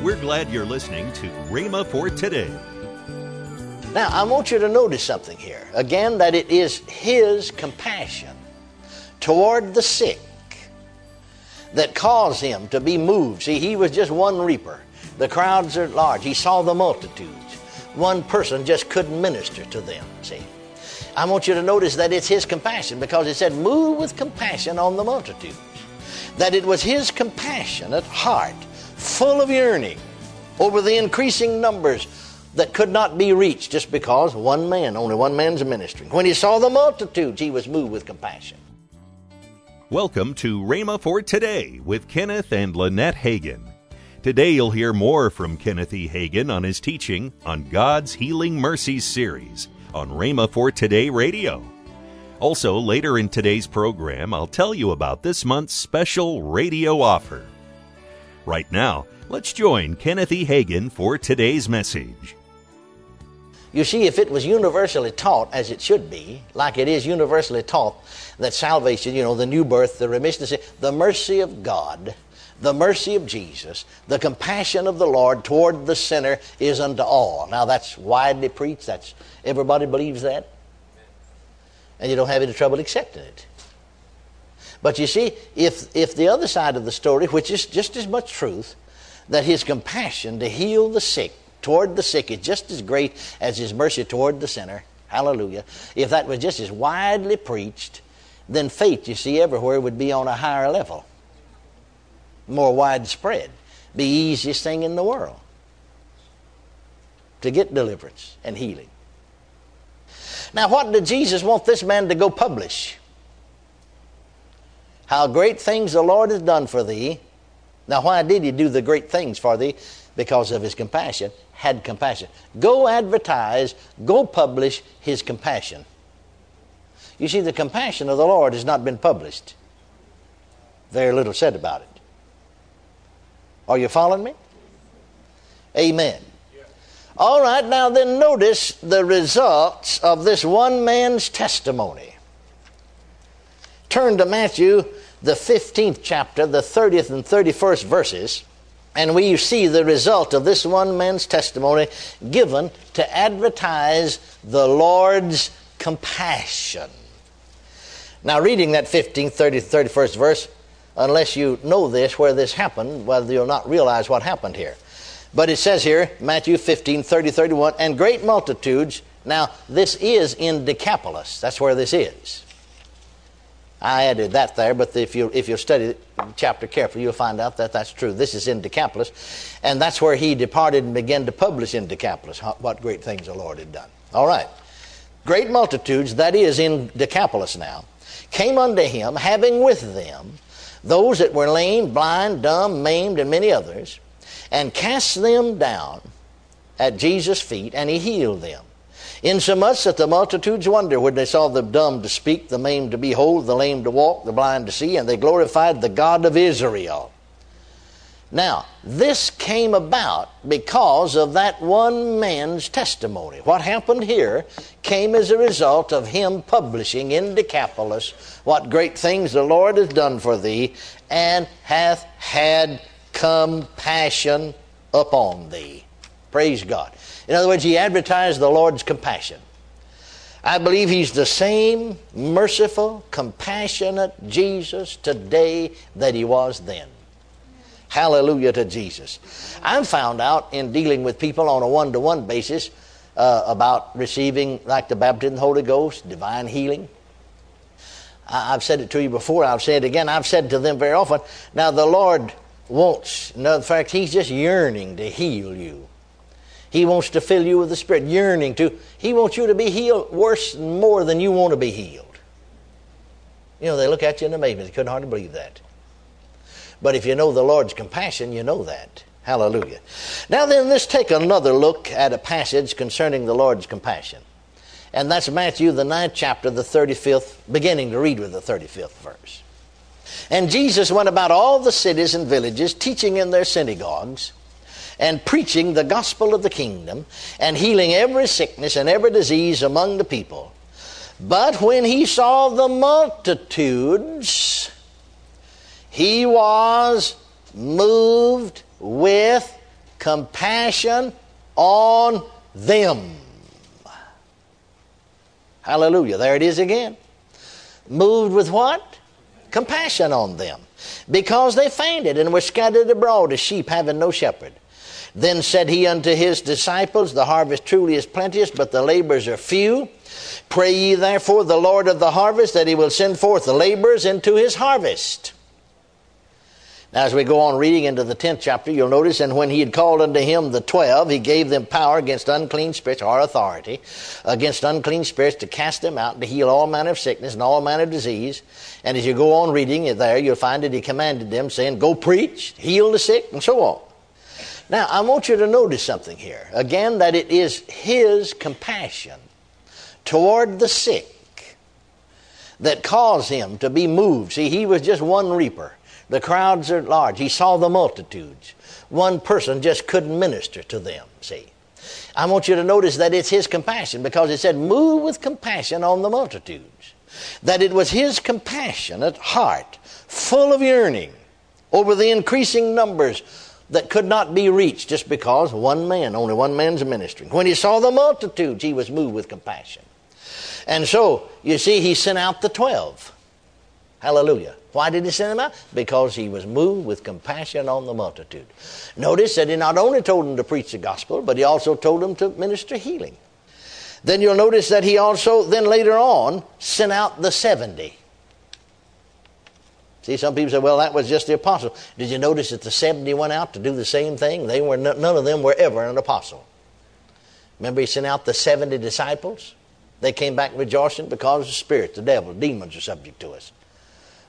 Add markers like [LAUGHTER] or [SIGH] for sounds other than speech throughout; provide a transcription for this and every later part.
We're glad you're listening to Rhema for today. Now, I want you to notice something here. Again, that it is His compassion toward the sick that caused him to be moved. See, he was just one reaper. The crowds are large. He saw the multitudes. One person just couldn't minister to them, see. I want you to notice that it's his compassion because it said, move with compassion on the multitudes. That it was his compassionate heart, full of yearning over the increasing numbers that could not be reached just because one man, only one man's ministering. When he saw the multitudes, he was moved with compassion. Welcome to Rhema for Today with Kenneth and Lynette Hagin. Today you'll hear more from Kenneth E. Hagin on his teaching on God's Healing Mercies series on Rhema for Today Radio. Also, later in today's program, I'll tell you about this month's special radio offer. Right now, let's join Kenneth E. Hagin for today's message. You see, if it was universally taught, as it should be, like it is universally taught, that salvation, you know, the new birth, the remission the mercy of God, the mercy of Jesus, the compassion of the Lord toward the sinner is unto all. Now that's widely preached. That's everybody believes that. And you don't have any trouble accepting it. But you see, if if the other side of the story, which is just as much truth, that his compassion to heal the sick toward the sick is just as great as his mercy toward the sinner. Hallelujah. If that was just as widely preached, then faith, you see, everywhere would be on a higher level more widespread, be easiest thing in the world to get deliverance and healing. Now, what did Jesus want this man to go publish? How great things the Lord has done for thee. Now, why did he do the great things for thee? Because of his compassion, had compassion. Go advertise, go publish his compassion. You see, the compassion of the Lord has not been published. Very little said about it. Are you following me? Amen. All right, now then notice the results of this one man's testimony. Turn to Matthew, the 15th chapter, the 30th and 31st verses, and we see the result of this one man's testimony given to advertise the Lord's compassion. Now, reading that 15th, 30th, 31st verse, unless you know this, where this happened, whether you'll not realize what happened here. But it says here, Matthew 15, 30, 31, and great multitudes. Now, this is in Decapolis. That's where this is. I added that there, but if you if you study the chapter carefully, you'll find out that that's true. This is in Decapolis, and that's where he departed and began to publish in Decapolis what great things the Lord had done. All right, great multitudes. That is in Decapolis now. Came unto him, having with them those that were lame, blind, dumb, maimed, and many others, and cast them down at Jesus' feet, and he healed them. Insomuch that the multitudes wondered when they saw the dumb to speak, the maimed to behold, the lame to walk, the blind to see, and they glorified the God of Israel. Now, this came about because of that one man's testimony. What happened here came as a result of him publishing in Decapolis what great things the Lord has done for thee and hath had compassion upon thee. Praise God. In other words, he advertised the Lord's compassion. I believe he's the same merciful, compassionate Jesus today that he was then. Hallelujah to Jesus. I've found out in dealing with people on a one to one basis uh, about receiving, like the baptism of the Holy Ghost, divine healing. I, I've said it to you before, I'll say it again. I've said to them very often, now the Lord wants, in fact, He's just yearning to heal you. He wants to fill you with the Spirit, yearning to. He wants you to be healed worse and more than you want to be healed. You know, they look at you in amazement. They couldn't hardly believe that. But if you know the Lord's compassion, you know that. Hallelujah. Now then, let's take another look at a passage concerning the Lord's compassion. And that's Matthew, the ninth chapter, the 35th, beginning to read with the 35th verse. And Jesus went about all the cities and villages, teaching in their synagogues, and preaching the gospel of the kingdom, and healing every sickness and every disease among the people. But when he saw the multitudes, he was moved with compassion on them. Hallelujah. There it is again. Moved with what? Compassion on them. Because they fainted and were scattered abroad as sheep having no shepherd. Then said he unto his disciples, The harvest truly is plenteous, but the labors are few. Pray ye therefore the Lord of the harvest that he will send forth the laborers into his harvest. Now, as we go on reading into the 10th chapter, you'll notice, and when he had called unto him the twelve, he gave them power against unclean spirits, or authority, against unclean spirits to cast them out, and to heal all manner of sickness and all manner of disease. And as you go on reading it there, you'll find that he commanded them, saying, Go preach, heal the sick, and so on. Now, I want you to notice something here. Again, that it is his compassion toward the sick that caused him to be moved. See, he was just one reaper. The crowds are large. He saw the multitudes. One person just couldn't minister to them, see. I want you to notice that it's his compassion because it said, move with compassion on the multitudes. That it was his compassionate heart, full of yearning over the increasing numbers that could not be reached just because one man, only one man's ministering. When he saw the multitudes, he was moved with compassion. And so, you see, he sent out the twelve. Hallelujah. Why did he send them out? Because he was moved with compassion on the multitude. Notice that he not only told them to preach the gospel, but he also told them to minister healing. Then you'll notice that he also, then later on, sent out the 70. See, some people say, well, that was just the apostle. Did you notice that the 70 went out to do the same thing? They were none of them were ever an apostle. Remember, he sent out the 70 disciples? They came back rejoicing because the spirit, the devil, demons are subject to us.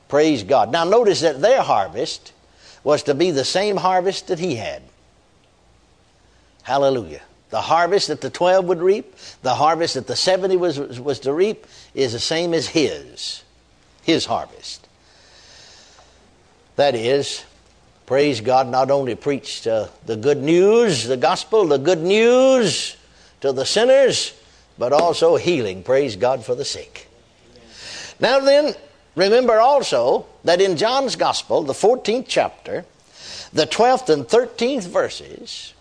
Praise God. Now, notice that their harvest was to be the same harvest that he had. Hallelujah. The harvest that the 12 would reap, the harvest that the 70 was, was to reap, is the same as his. His harvest. That is, praise God, not only preached uh, the good news, the gospel, the good news to the sinners, but also healing. Praise God for the sick. Now then, Remember also that in John's Gospel, the 14th chapter, the 12th and 13th verses.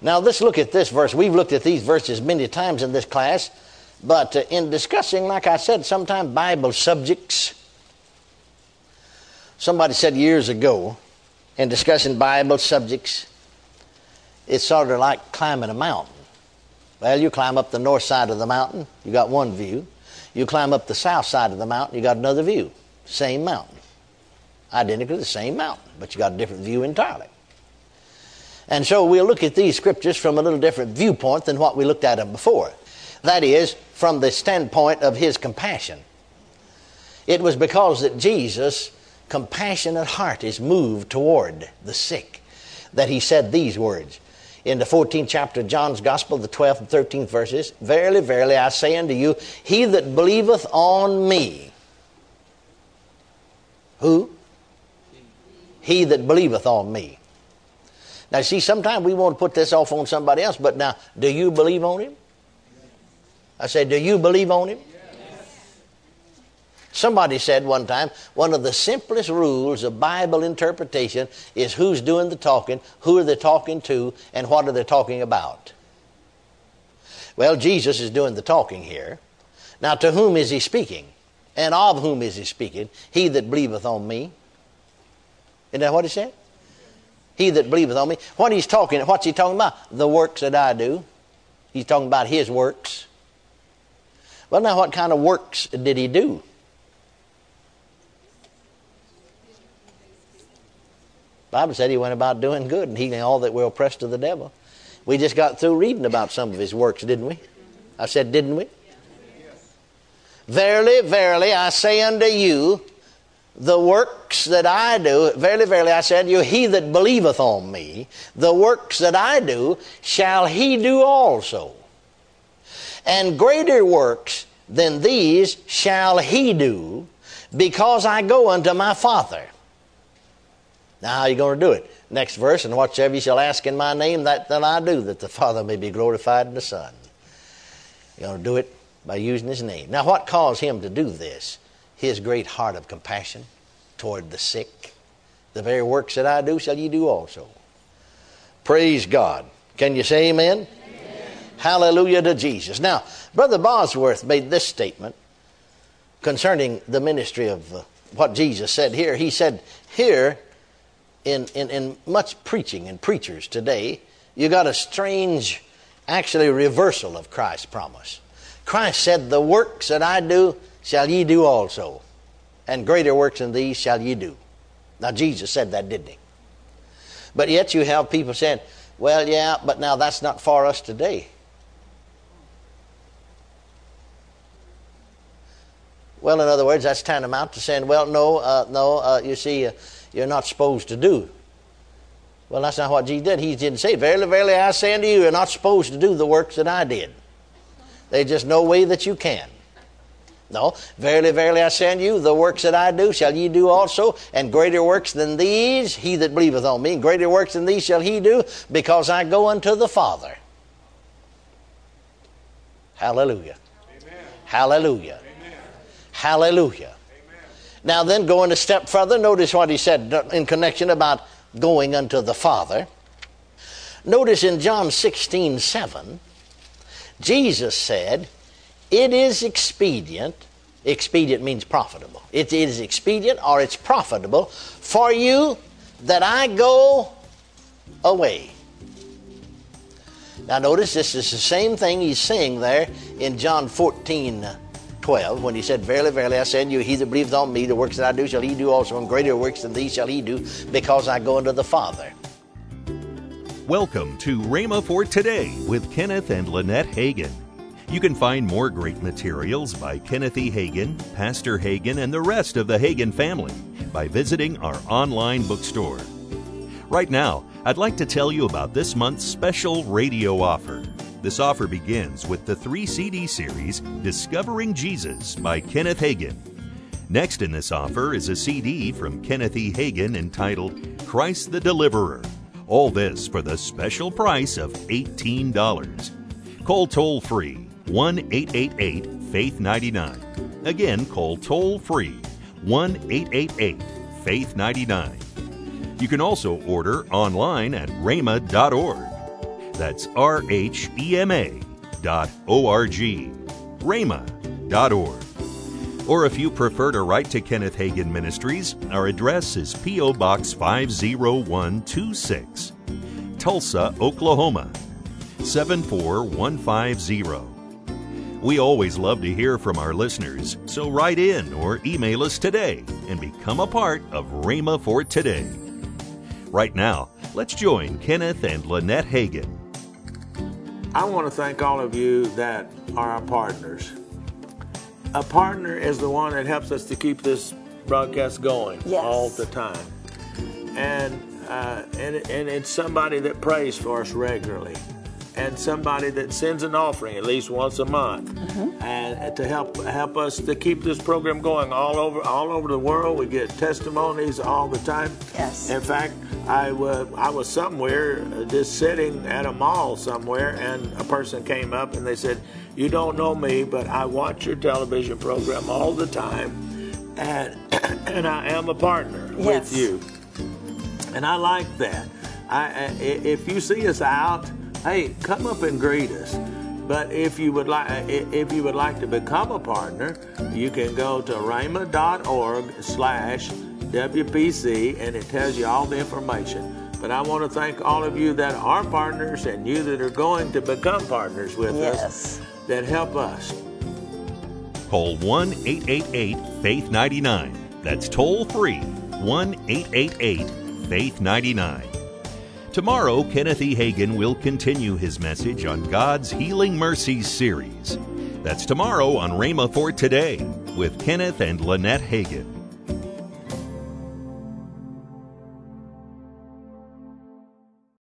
Now, let's look at this verse. We've looked at these verses many times in this class, but uh, in discussing, like I said, sometimes Bible subjects, somebody said years ago, in discussing Bible subjects, it's sort of like climbing a mountain. Well, you climb up the north side of the mountain, you got one view. You climb up the south side of the mountain, you got another view. Same mountain. Identically the same mountain, but you got a different view entirely. And so we'll look at these scriptures from a little different viewpoint than what we looked at them before. That is, from the standpoint of his compassion. It was because that Jesus' compassionate heart is moved toward the sick that he said these words in the 14th chapter of John's Gospel, the 12th and 13th verses Verily, verily, I say unto you, he that believeth on me. Who? He that believeth on me. Now, see, sometimes we want to put this off on somebody else, but now, do you believe on him? I say, do you believe on him? Somebody said one time, one of the simplest rules of Bible interpretation is who's doing the talking, who are they talking to, and what are they talking about. Well, Jesus is doing the talking here. Now, to whom is he speaking? And of whom is he speaking? He that believeth on me. Isn't that what he said? He that believeth on me. What he's talking, what's he talking about? The works that I do. He's talking about his works. Well, now, what kind of works did he do? Bible said he went about doing good and healing all that were oppressed of the devil. We just got through reading about some of his works, didn't we? I said, didn't we? Verily, verily, I say unto you, the works that I do, verily, verily, I say unto you, he that believeth on me, the works that I do, shall he do also. And greater works than these shall he do, because I go unto my Father. Now, how are you going to do it? Next verse, and whatsoever you shall ask in my name, that, then I do, that the Father may be glorified in the Son. You're going to do it by using his name. Now, what caused him to do this? His great heart of compassion toward the sick. The very works that I do shall ye do also. Praise God. Can you say amen? amen? Hallelujah to Jesus. Now, Brother Bosworth made this statement concerning the ministry of uh, what Jesus said here. He said, Here, in, in, in much preaching and preachers today, you got a strange, actually, reversal of Christ's promise. Christ said, The works that I do shall ye do also, and greater works than these shall ye do. Now, Jesus said that, didn't he? But yet you have people saying, well, yeah, but now that's not for us today. Well, in other words, that's tantamount to saying, well, no, uh, no, uh, you see, uh, you're not supposed to do. Well, that's not what Jesus did. He didn't say, Verily, verily, I say unto you, you're not supposed to do the works that I did. There's just no way that you can. No, verily, verily, I say unto you, the works that I do shall ye do also, and greater works than these, he that believeth on me, greater works than these shall he do, because I go unto the Father. Hallelujah. Amen. Hallelujah. Amen. Hallelujah. Now, then, going a step further, notice what he said uh, in connection about going unto the Father. Notice in John 16 7, Jesus said, it is expedient. Expedient means profitable. It is expedient or it's profitable for you that I go away. Now, notice this is the same thing he's saying there in John 14 12 when he said, Verily, verily, I say you, he that believeth on me, the works that I do shall he do also, and greater works than these shall he do, because I go unto the Father. Welcome to Rhema for Today with Kenneth and Lynette Hagin. You can find more great materials by Kenneth E. Hagin, Pastor Hagin, and the rest of the Hagin family by visiting our online bookstore. Right now, I'd like to tell you about this month's special radio offer. This offer begins with the three CD series Discovering Jesus by Kenneth Hagin. Next in this offer is a CD from Kenneth E. Hagin entitled Christ the Deliverer. All this for the special price of $18. Call toll free 1 888 Faith 99. Again, call toll free 1 888 Faith 99. You can also order online at rhema.org. That's R H E M A dot O R G. rhema.org. Or if you prefer to write to Kenneth Hagin Ministries, our address is P.O. Box 50126, Tulsa, Oklahoma 74150. We always love to hear from our listeners, so write in or email us today and become a part of Rhema for Today. Right now, let's join Kenneth and Lynette Hagin. I want to thank all of you that are our partners. A partner is the one that helps us to keep this broadcast going yes. all the time. And, uh, and, and it's somebody that prays for us regularly and somebody that sends an offering at least once a month, mm-hmm. and to help help us to keep this program going all over all over the world. We get testimonies all the time. Yes. In fact, I, uh, I was somewhere uh, just sitting at a mall somewhere, and a person came up and they said, "You don't know me, but I watch your television program all the time, and [CLEARS THROAT] and I am a partner yes. with you." And I like that. I, if you see us out hey, come up and greet us. But if you would like, if you would like to become a partner, you can go to rhema.org slash WPC and it tells you all the information. But I want to thank all of you that are partners and you that are going to become partners with yes. us that help us. Call 1 888 Faith 99. That's toll free 1 888 Faith 99. Tomorrow, Kenneth E. Hagin will continue his message on God's Healing Mercies series. That's tomorrow on Rhema for Today with Kenneth and Lynette Hagin.